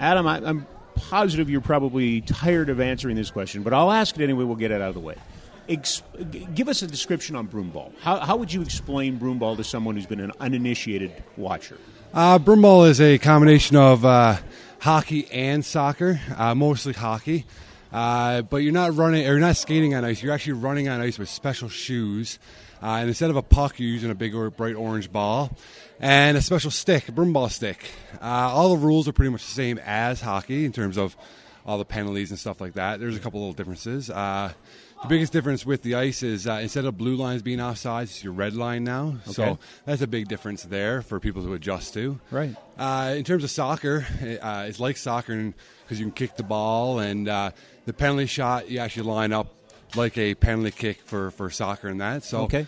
Adam, I, I'm positive you're probably tired of answering this question, but I'll ask it anyway. We'll get it out of the way. Ex- give us a description on broomball. How, how would you explain broomball to someone who's been an uninitiated watcher? Uh, broomball is a combination of uh, hockey and soccer, uh, mostly hockey. Uh, but you're not running, or you're not skating on ice. You're actually running on ice with special shoes. Uh, and instead of a puck, you're using a big or bright orange ball and a special stick, a broomball stick. Uh, all the rules are pretty much the same as hockey in terms of all the penalties and stuff like that. There's a couple little differences. Uh, the biggest difference with the ice is uh, instead of blue lines being offsides, it's your red line now. Okay. So that's a big difference there for people to adjust to. Right. Uh, in terms of soccer, uh, it's like soccer because you can kick the ball, and uh, the penalty shot you actually line up like a penalty kick for, for soccer and that. So Okay.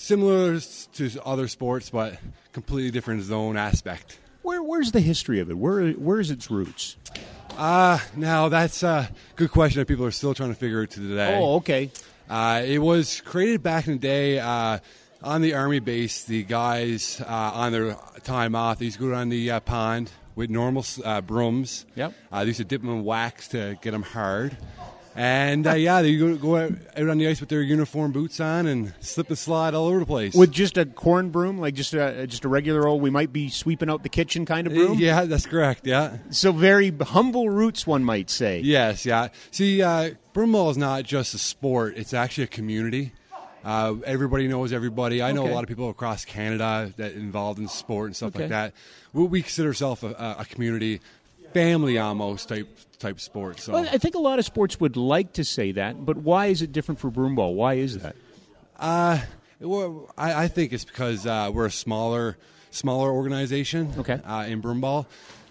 Similar to other sports, but completely different zone aspect. Where, where's the history of it? Where, where's its roots? Uh, now that's a good question that people are still trying to figure out to today. Oh, okay. Uh, it was created back in the day uh, on the army base. The guys uh, on their time off, they used to go down the uh, pond with normal uh, brooms. Yep. Uh, they used to dip them in wax to get them hard. And uh, yeah, they go, go out out on the ice with their uniform boots on and slip and slide all over the place. With just a corn broom, like just a just a regular old, we might be sweeping out the kitchen kind of broom. yeah, that's correct. Yeah. So very humble roots, one might say. Yes, yeah. See, uh, broomball is not just a sport; it's actually a community. Uh, everybody knows everybody. I know Okay. a lot of people across Canada that involved in sport and stuff Okay. like that. We, we consider ourselves a, a community, family almost type type sport. So Well, I think a lot of sports would like to say that, but why is it different for broomball? Why is that? Well, I, I think it's because uh, we're a smaller, smaller organization. Okay. Uh, in broomball,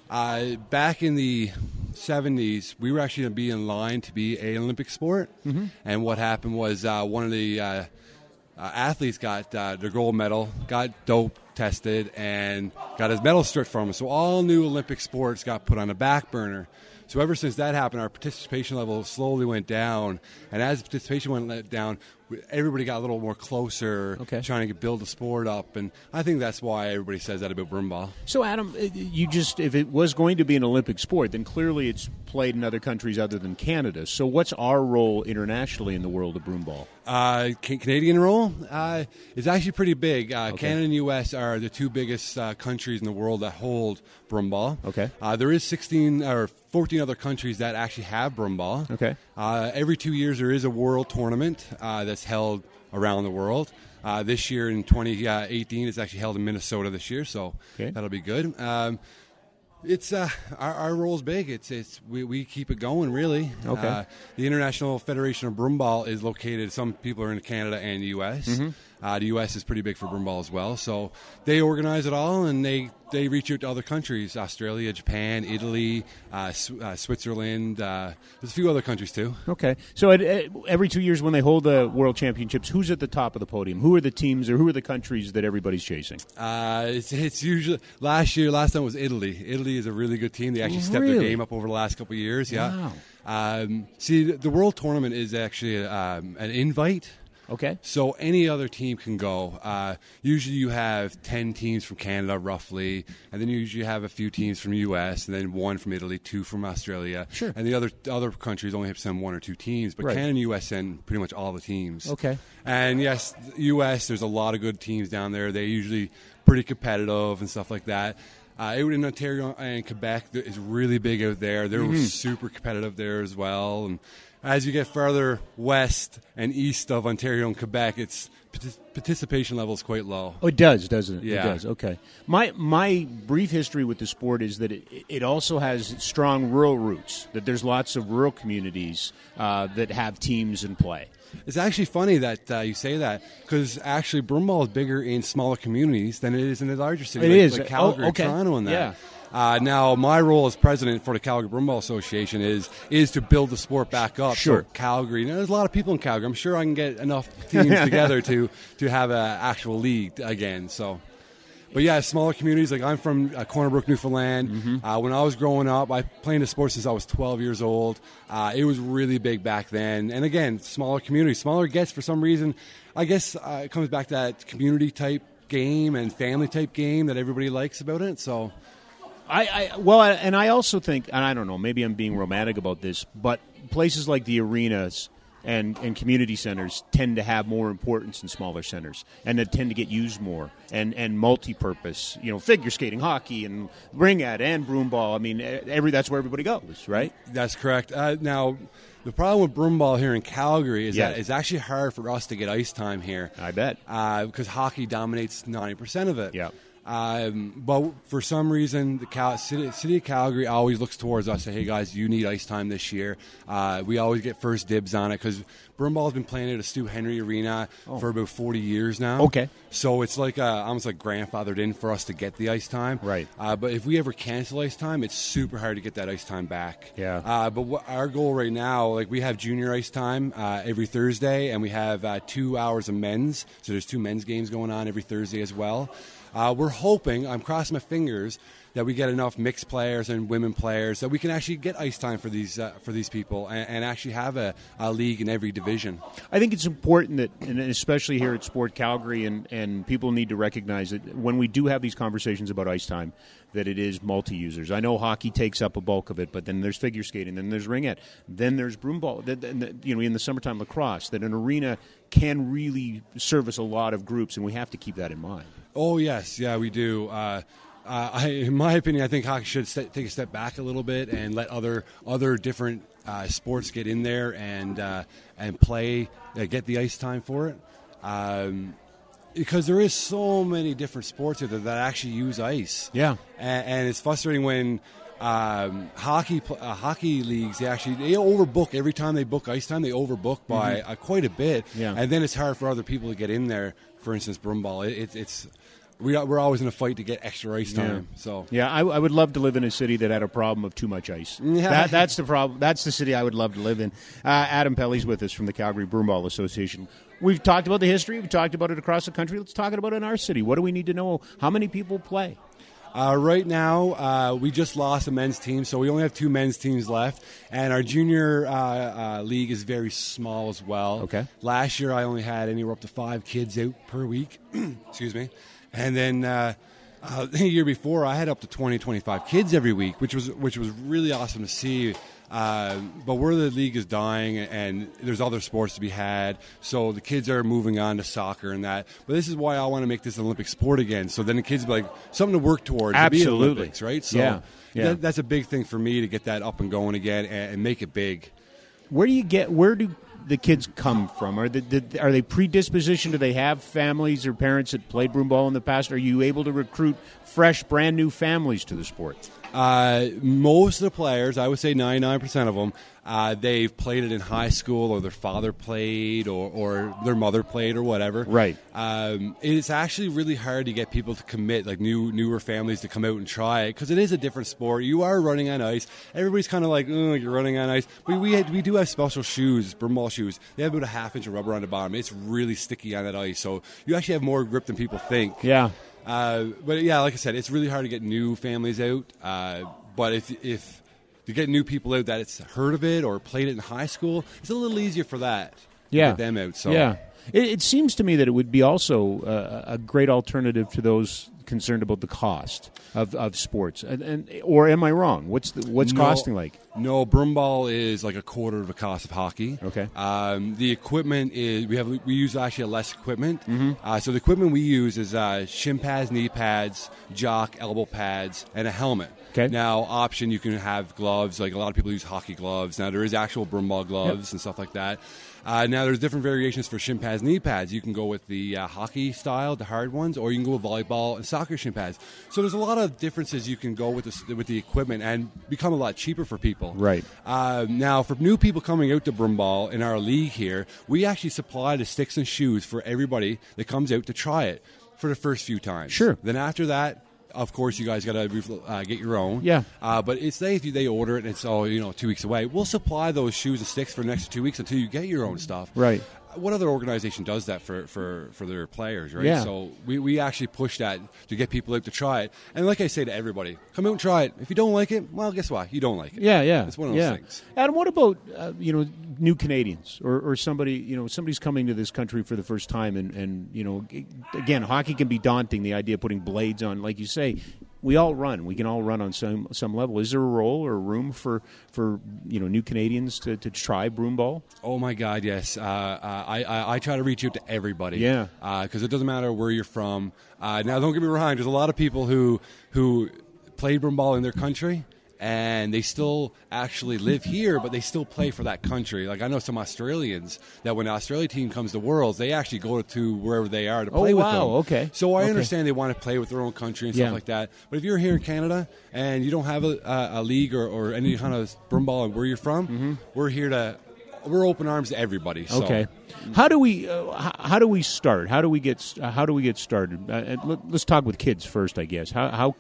uh, back in the '70s, we were actually going to be in line to be a Olympic sport. Mm-hmm. And what happened was uh, one of the uh, uh, athletes got uh, their gold medal, got dope tested, and got his medal stripped from him. So all new Olympic sports got put on a back burner. So ever since that happened, our participation level slowly went down, and as participation went down, everybody got a little more closer, Okay. trying to build the sport up, and I think that's why everybody says that about broomball. So, Adam, uh, you just if it was going to be an Olympic sport, then clearly it's played in other countries other than Canada. So, what's our role internationally in the world of broomball? Uh, Ca- Canadian role uh, is actually pretty big. Uh, Okay. Canada and U.S. are the two biggest uh, countries in the world that hold broomball. Okay. Uh, there is 16 or 14 other countries that actually have broomball. Okay. Uh, every two years there is a world tournament uh, that's held around the world. Uh, this year in 2018, it's actually held in Minnesota this year, so Okay. that'll be good. Um, it's uh, our, our role's big. It's it's we, we keep it going really. Okay. Uh, the International Federation of Broomball is located. Some people are in Canada and the U.S. Mm-hmm. Uh, the U.S. is pretty big for broomball as well. So they organize it all, and they they reach out to other countries: Australia, Japan, Italy, uh, Sw- uh, Switzerland. Uh, there's a few other countries too. Okay. So, at, at, every two years when they hold the World Championships, who's at the top of the podium? Who are the teams or who are the countries that everybody's chasing? Uh, it's, it's usually last year. Last time was Italy. Italy is a really good team. They actually stepped their game up over the last couple of years. Yeah. Wow. Um, see, the- the World Tournament is actually um, an invite. Okay. So any other team can go. Uh, usually you have 10 teams from Canada, roughly, and then you usually have a few teams from U.S., and then one from Italy, two from Australia. Sure. And the other other countries only have to send one or two teams, but Right. Canada and U.S. send pretty much all the teams. Okay. And yes, U.S., there's a lot of good teams down there. They're usually pretty competitive and stuff like that. Uh, in Ontario and Quebec is really big out there. They're Mm-hmm. super competitive there as well. And as you get further west and east of Ontario and Quebec, its participation level is quite low. Oh, it does, doesn't it? Yeah. It does. Okay. My my brief history with the sport is that it, it also has strong rural roots. That there's lots of rural communities uh, that have teams in play. It's actually funny that uh, you say that because actually broomball is bigger in smaller communities than it is in the larger cities. It like, is. like Calgary, Oh, okay. Toronto, and that. Yeah. Uh, now, my role as president for the Calgary Broomball Association is is to build the sport back up. Sure. So Calgary. Now, there's a lot of people in Calgary. I'm sure I can get enough teams together to to have an actual league again. So. But yeah, smaller communities like I'm from uh, Corner Brook, Newfoundland. Mm-hmm. Uh, when I was growing up, I played the sport since I was 12 years old. Uh, it was really big back then. And again, smaller communities, smaller gets for some reason. I guess uh, it comes back to that community type game and family type game that everybody likes about it. So I, I well, I, and I also think, and I don't know, maybe I'm being romantic about this, but places like the arenas and, and community centers tend to have more importance than smaller centers, and they tend to get used more and and multi-purpose. You know, figure skating, hockey, and ringette and broomball. I mean, every that's where everybody goes, right? That's correct. Uh, now. The problem with broomball here in Calgary is Yeah. that it's actually hard for us to get ice time here. I bet. uh, because hockey dominates 90% of it. Yeah. Um, but for some reason, the Cal- city, city of Calgary always looks towards us. Say, hey guys, you need ice time this year. Uh, we always get first dibs on it because broomball's been playing at a Stu Henry Arena for about 40 years now. Oh. Okay. So it's like uh, almost like grandfathered in for us to get the ice time. Right. Uh, but if we ever cancel ice time, it's super hard to get that ice time back. Yeah. Uh, but our goal right now, like we have junior ice time uh, every Thursday, and we have uh, two hours of men's. So there's two men's games going on every Thursday as well. Uh, we're hoping, I'm crossing my fingers, that we get enough mixed players and women players that we can actually get ice time for these uh, for these people and, and actually have a, a league in every division. I think it's important that, and especially here at Sport Calgary, and, and people need to recognize that when we do have these conversations about ice time, that it is multi-users. I know hockey takes up a bulk of it, but then there's figure skating, then there's ringette, then there's broomball. You know, in the summertime lacrosse, that an arena can really service a lot of groups, and we have to keep that in mind. Oh yes, yeah, we do. Uh, uh, I, in my opinion, I think hockey should st- take a step back a little bit and let other other different uh, sports get in there and uh, and play, uh, get the ice time for it. Um, because there is so many different sports out there that actually use ice. Yeah. and, and it's frustrating when um, hockey uh, hockey leagues they actually they overbook every time they book ice time. They overbook by uh, quite a bit, Mm-hmm. Yeah. and then it's hard for other people to get in there. For instance, broomball, it, it, it's we are, we're always in a fight to get extra ice time. So Yeah, I, I would love to live in a city that had a problem of too much ice. Yeah. That, that's the problem. That's the city I would love to live in. Uh, Adam Pelly's with us from the Calgary Broomball Association. We've talked about the history. We've talked about it across the country. Let's talk about it in our city. What do we need to know? How many people play? Uh, right now, uh, we just lost a men's team, so we only have two men's teams left, and our junior uh, uh, league is very small as well. Okay. Last year, I only had anywhere up to five kids out per week. Excuse me, and then. Uh, uh, the year before, I had up to 20, 25 kids every week, which was which was really awesome to see. Uh, but where the league is dying, and there's other sports to be had, so the kids are moving on to soccer and that. But this is why I want to make this an Olympic sport again. So then the kids be like something to work towards. to Absolutely. Olympics, right? So Yeah, yeah. That, that's a big thing for me to get that up and going again and, and make it big. Where do you get? Where do the kids come from? Are they, the, are they predispositioned? Do they have families or parents that played broomball in the past? Are you able to recruit fresh, brand new families to the sport? Uh, most of the players, I would say 99% of them, uh, they've played it in high school or their father played or, or their mother played or whatever. Right. Um, it's actually really hard to get people to commit, like new newer families to come out and try it because it is a different sport. You are running on ice. Everybody's kind of like, oh, you're running on ice. But we, had, we do have special shoes, broomball shoes. They have about a half inch of rubber on the bottom. It's really sticky on that ice. So you actually have more grip than people think. Yeah. Uh, but yeah, like I said, it's really hard to get new families out. Uh, but if if to get new people out that it's heard of it or played it in high school, it's a little easier for that. to Yeah. get them out. So Yeah. It, it seems to me that it would be also uh, a great alternative to those concerned about the cost of, of sports. And, and or am I wrong? What's the, what's No. costing like? No, broomball is like a quarter of the cost of hockey. Okay. Um, the equipment is we have we use actually less equipment. Mm-hmm. Uh, so the equipment we use is uh, shin pads, knee pads, jock, elbow pads, and a helmet. Okay. Now, option you can have gloves. Like a lot of people use hockey gloves. Now there is actual broomball gloves and stuff like that. Uh, now there's different variations for shin pads, knee pads. You can go with the uh, hockey style, the hard ones, or you can go with volleyball and soccer shin pads. So there's a lot of differences you can go with the, with the equipment and become a lot cheaper for people. Right. Uh, now, for new people coming out to broomball in our league here, we actually supply the sticks and shoes for everybody that comes out to try it for the first few times. Sure. Then after that, of course, you guys got to uh, get your own. Yeah. Uh, but it's if they order it and it's all you know two weeks away, we'll supply those shoes and sticks for the next two weeks until you get your own stuff. Right. What other organization does that for, for, for their players, right? Yeah. So we, we actually push that to get people out to try it. And like I say to everybody, come out and try it. If you don't like it, well, guess what? You don't like it. Yeah, yeah. It's one of those yeah. things. Adam, what about uh, you know new Canadians or, or somebody you know somebody's coming to this country for the first time and, and you know again hockey can be daunting. The idea of putting blades on, like you say, we all run. We can all run on some some level. Is there a role or room for for you know new Canadians to, to try broomball? Oh my God, yes. Uh, uh, I, I, I try to reach out to everybody. Yeah. Because it doesn't matter where you're from. Uh, now, don't get me wrong. There's a lot of people who who played broomball in their country and they still actually live here, but they still play for that country. Like I know some Australians that when the Australia team comes to Worlds, they actually go to wherever they are to play oh, with wow. them. Okay. So I okay. understand they want to play with their own country and Yeah. stuff like that. But if you're here in Canada and you don't have a, a, a league or, or any kind of broomball and where you're from, we're here to. We're open arms to everybody. So. Mm-hmm. Okay. How do we uh, how, how do we start? How do we get uh, how do we get started? Uh, uh, let, us talk with kids first, I guess. How how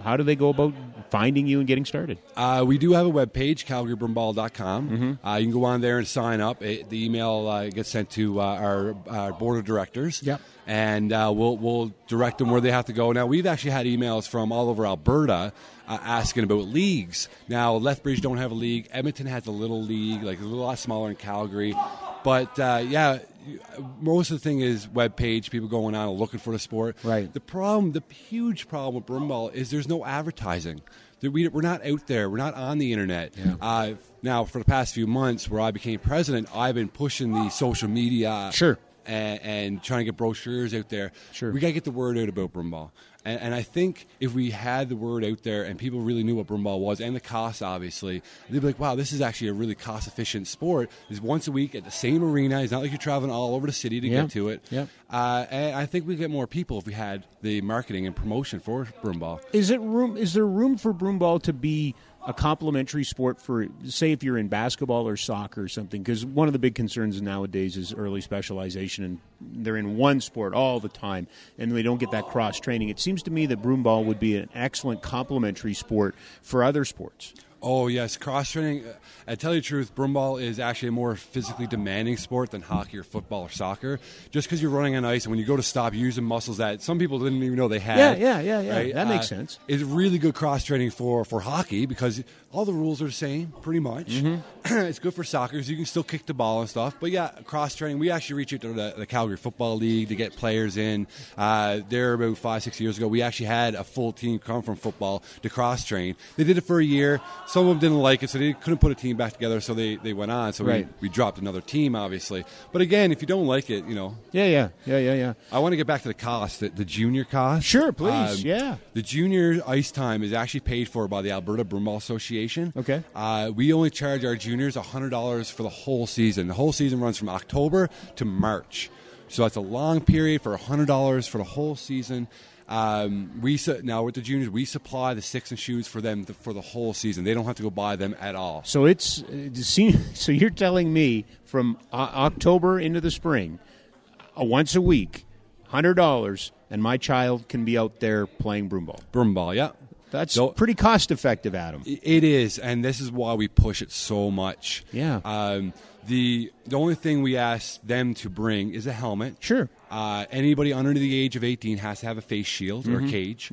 how do they go about finding you and getting started? Uh, we do have a webpage, calgarybroomball.com. Mm-hmm. Uh, you can go on there and sign up. It, the email uh, gets sent to uh, our, our board of directors. Yep. And uh, we'll, we'll direct them where they have to go. Now, we've actually had emails from all over Alberta uh, asking about leagues. Now, Lethbridge don't have a league. Edmonton has a little league, like a lot smaller in Calgary. But uh, yeah, most of the thing is web page. People going on and looking for the sport. Right. The problem, the huge problem with broomball is there's no advertising. That we, we're not out there. We're not on the internet. Yeah. Uh, now, for the past few months, where I became president, I've been pushing the social media. Sure. And, and trying to get brochures out there. Sure. We got to get the word out about broomball. And, and I think if we had the word out there and people really knew what broomball was and the cost, obviously, they'd be like, wow, this is actually a really cost efficient sport. It's once a week at the same arena. It's not like you're traveling all over the city to Yeah. get to it. Yeah. Uh, and I think we'd get more people if we had the marketing and promotion for broomball. Is it room? Is there room for broomball to be a complementary sport for, say, if you're in basketball or soccer or something? Because one of the big concerns nowadays is early specialization, and they're in one sport all the time, and they don't get that cross training. It seems to me that broomball would be an excellent complementary sport for other sports. Oh yes, cross training. I tell you the truth, broomball is actually a more physically demanding sport than hockey or football or soccer. Just because you're running on ice and when you go to stop, you're using muscles that some people didn't even know they had. Yeah, yeah, yeah, yeah. right? That makes Uh, sense. It's really good cross training for for hockey because all the rules are the same, pretty much. Mm-hmm. it's good for soccer, so you can still kick the ball and stuff. But yeah, cross training. We actually reach out to the, the Calgary Football League to get players in. Uh, there about five, six years ago, we actually had a full team come from football to cross train. They did it for a year. Some of them didn't like it, so they couldn't put a team back together. So they, they went on. So Right. we, we dropped another team, obviously. But again, if you don't like it, you know, Yeah, yeah, yeah, yeah, yeah. I want to get back to the cost, the, the junior cost. Sure, please, yeah. The junior ice time is actually paid for by the Alberta Broomball Association. Okay. Uh, we only charge our juniors $100 for the whole season. The whole season runs from October to March. So that's a long period for $100 for the whole season. Um, we su- now with the juniors, we supply the sticks and shoes for them th- for the whole season. They don't have to go buy them at all. So it's uh, so you're telling me from uh, October into the spring, uh, once a week, hundred dollars, and my child can be out there playing broomball. Broomball, yeah. That's So- pretty cost effective, Adam. It is, and this is why we push it so much. Yeah. Um, the the only thing we ask them to bring is a helmet. Sure. Uh, anybody under the age of 18 has to have a face shield Mm-hmm. or a cage.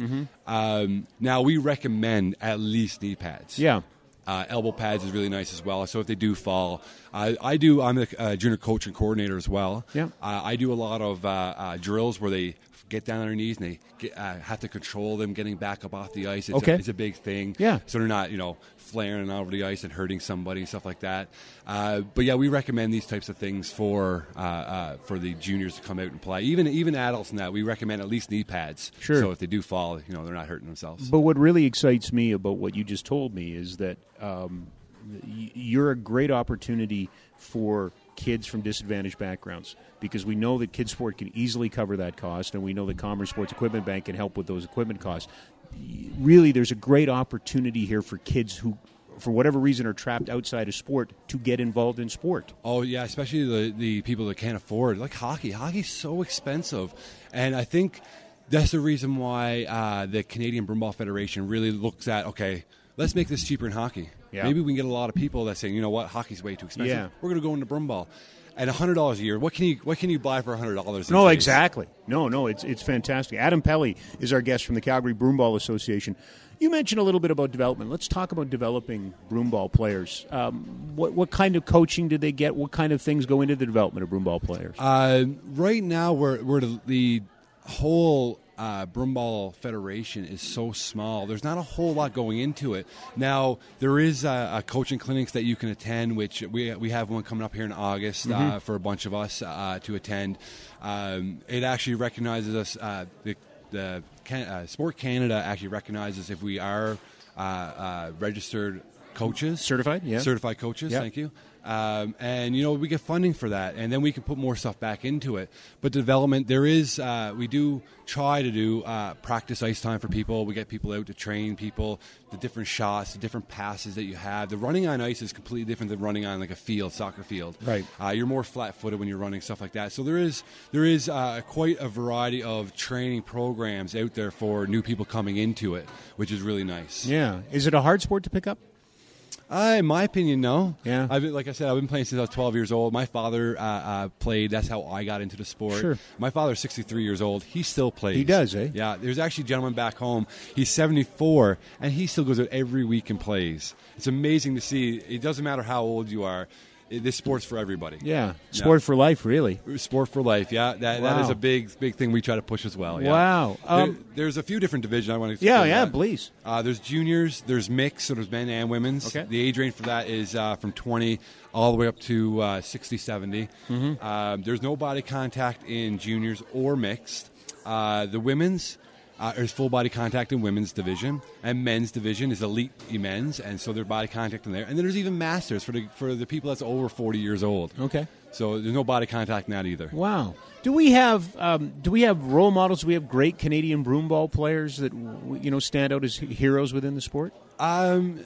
Um, now we recommend at least knee pads. Yeah. Uh, elbow pads is really nice as well. So if they do fall, uh, I do. I'm a uh, junior coach and coordinator as well. Yeah. Uh, I do a lot of uh, uh, drills where they get down on their knees and they get, uh, have to control them getting back up off the ice. It's, Okay. a, it's a big thing. Yeah. So they're not, you know, flaring over the ice and hurting somebody and stuff like that. Uh, but yeah, we recommend these types of things for uh, uh, for the juniors to come out and play. Even even adults and that we recommend at least knee pads. Sure. So if they do fall, you know, they're not hurting themselves. But what really excites me about what you just told me is that um, y- you're a great opportunity for kids from disadvantaged backgrounds because we know that Kids Sport can easily cover that cost, and we know that Comrie's Sports Equipment Bank can help with those equipment costs. Really, there's a great opportunity here for kids who, for whatever reason, are trapped outside of sport to get involved in sport. Oh yeah, especially the the people that can't afford like hockey. Hockey's so expensive, and I think that's the reason why uh, the Canadian Broomball Federation really looks at okay, let's make this cheaper in hockey. Yeah. Maybe we can get a lot of people that saying, you know what, hockey's way too expensive. Yeah. We're going to go into broomball. At hundred dollars a year, what can you what can you buy for hundred dollars? No, exactly. No, no, it's it's fantastic. Adam Pelly is our guest from the Calgary Broomball Association. You mentioned a little bit about development. Let's talk about developing broomball players. Um, what what kind of coaching do they get? What kind of things go into the development of broomball players? Uh, right now, we're we're the whole uh, Broomball Federation is so small. There's not a whole lot going into it. Now there is uh, a coaching clinics that you can attend, which we we have one coming up here in August uh, for a bunch of us uh, to attend. Um, it actually recognizes us. Uh, the the Can- uh, Sport Canada actually recognizes if we are uh, uh, registered coaches, Certified, yeah. certified coaches. Yep. Thank you. Um, and you know we get funding for that, and then we can put more stuff back into it. But development, there is uh, we do try to do uh, practice ice time for people. We get people out to train people, the different shots, the different passes that you have. The running on ice is completely different than running on like a field, soccer field. Right. Uh, you're more flat-footed when you're running stuff like that. So there is there is uh, quite a variety of training programs out there for new people coming into it, which is really nice. Yeah. Is it a hard sport to pick up? Uh, in my opinion, no. Yeah. I've been, like I said, I've been playing since I was 12 years old. My father uh, uh, played. That's how I got into the sport. Sure. My father's 63 years old. He still plays. He does, eh? Yeah. There's actually a gentleman back home. He's 74, and he still goes out every week and plays. It's amazing to see. It doesn't matter how old you are. This sport's for everybody. Yeah. Sport for life, really. Sport for life, yeah. That, that is a big, big thing we try to push as well. Yeah. Wow. There- Um, there's a few different divisions I want to. Yeah, explain yeah, that. please. Uh, there's juniors, there's mixed, so there's men and women's. Okay. The age range for that is uh, from 20 all the way up to uh, 60, 70. Mm-hmm. Um, there's no body contact in juniors or mixed. Uh, the women's uh, is full body contact in women's division, and men's division is elite men's, and so there's body contact in there. And then there's even masters for the for the people that's over 40 years old. Okay. So there's no body contact in that either. Wow. Do we have um, do we have role models? Do we have great Canadian broomball players that you know stand out as heroes within the sport? Um,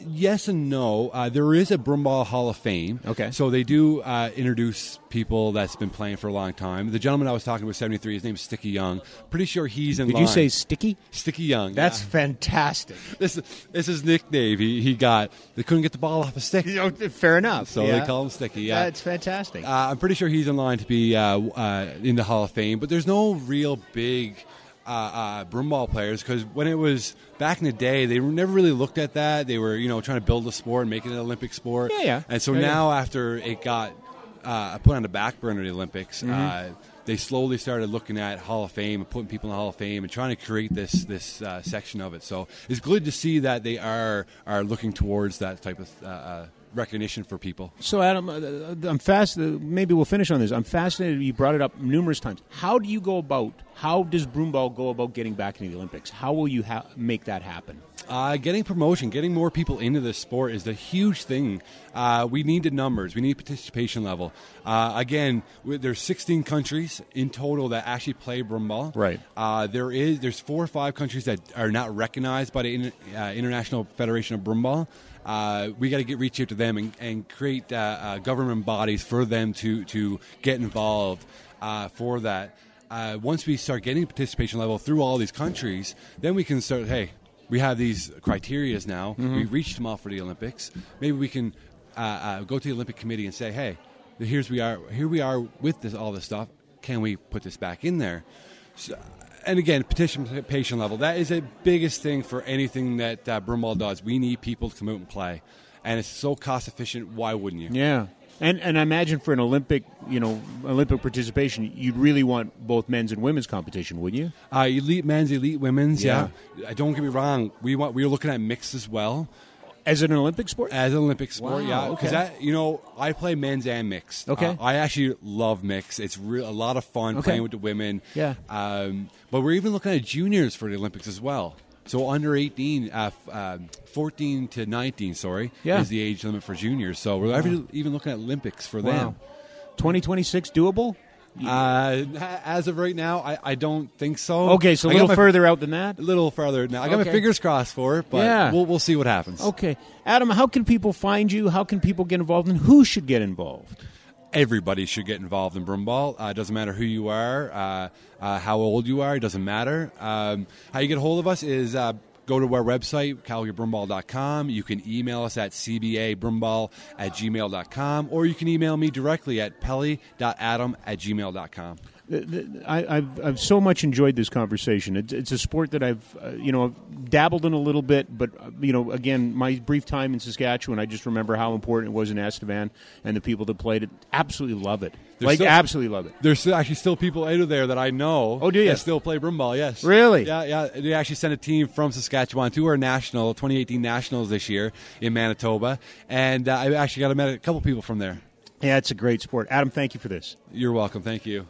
yes and no. Uh, there is a Broomball Hall of Fame. Okay. So they do uh, introduce people that's been playing for a long time. The gentleman I was talking about, 73, his name's Sticky Young. Pretty sure he's in Did line. you say sticky? Sticky Young? That's yeah. fantastic. This, this is nickname he, he got. They couldn't get the ball off a stick. You know, fair enough. So yeah. they call him Sticky, yeah. That's fantastic. Uh, I'm pretty sure he's in line to be uh, uh, in the Hall of Fame, but there's no real big uh, uh, broomball players because when it was back in the day, they never really looked at that. They were, you know, trying to build a sport and make it an Olympic sport. Yeah, yeah. And so Yeah, yeah. now, after it got uh, put on the back burner of the Olympics, Mm-hmm. uh, they slowly started looking at Hall of Fame and putting people in the Hall of Fame and trying to create this this uh, section of it. So it's good to see that they are are looking towards that type of uh, uh, recognition for people. So, Adam, uh, I'm fast. Uh, maybe we'll finish on this. I'm fascinated. You brought it up numerous times. How do you go about? How does broomball go about getting back into the Olympics? How will you ha- make that happen? Uh, getting promotion, getting more people into this sport is the huge thing. Uh, we need the numbers. We need participation level. Uh, again, w- there's 16 countries in total that actually play broomball. Right. Uh, there is there's four or five countries that are not recognized by the uh, International Federation of Broomball. Uh, we got to get reach out to them and, and create uh, uh, government bodies for them to to get involved uh, for that. Uh, once we start getting participation level through all these countries, then we can start. Hey, we have these criterias now. Mm-hmm. We reached them all for the Olympics. Maybe we can go to the Olympic Committee and say, "Hey, here's we are. Here we are with this all this stuff. Can we put this back in there?" So, and again, participation level. That is the biggest thing for anything that uh, does. We need people to come out and play, and it's so cost efficient. Why wouldn't you? Yeah. And and I imagine for an Olympic, you know, Olympic participation, you'd really want both men's and women's competition, wouldn't you? Uh, elite men's, elite women's. Yeah. Yeah. Uh, Don't get me wrong. We want. We're looking at mixed as well. As an Olympic sport? As an Olympic sport, Wow, yeah, because that you know I play men's and mixed. Okay. Uh, I actually love mixed. It's a lot of fun Okay. playing with the women. Yeah. Um, but we're even looking at juniors for the Olympics as well. So under 18, uh, um, 14 to 19, sorry, Yeah. is the age limit for juniors. So we're even- even looking at Olympics for Wow. them. 2026 doable? Uh, as of right now, I, I don't think so. Okay, so a I got little my- further out than that. A little further now. I got Okay. my fingers crossed for it, but Yeah. we'll, we'll see what happens. Okay. Adam, how can people find you? How can people get involved and who should get involved? everybody should get involved in broomball. Uh, it doesn't matter who you are, uh, uh, how old you are. It doesn't matter. Um, how you get a hold of us is uh, go to our website, calgarybroomball.com. You can email us at cbabroomball at gmail.com, or you can email me directly at pelly.adam at gmail.com. I, I've, I've so much enjoyed this conversation. It's, it's a sport that I've, uh, you know, I've dabbled in a little bit, but uh, you know, again, my brief time in Saskatchewan, I just remember how important it was in Estevan and the people that played it. Absolutely love it. There's like, still- absolutely love it. There's actually still people out of there that I know. Oh, do that still play broomball? Yes. Really? Yeah, yeah. They actually sent a team from Saskatchewan to our national 2018 nationals this year in Manitoba, and uh, I actually got to met a couple people from there. Yeah, it's a great sport. Adam, thank you for this. You're welcome. Thank you.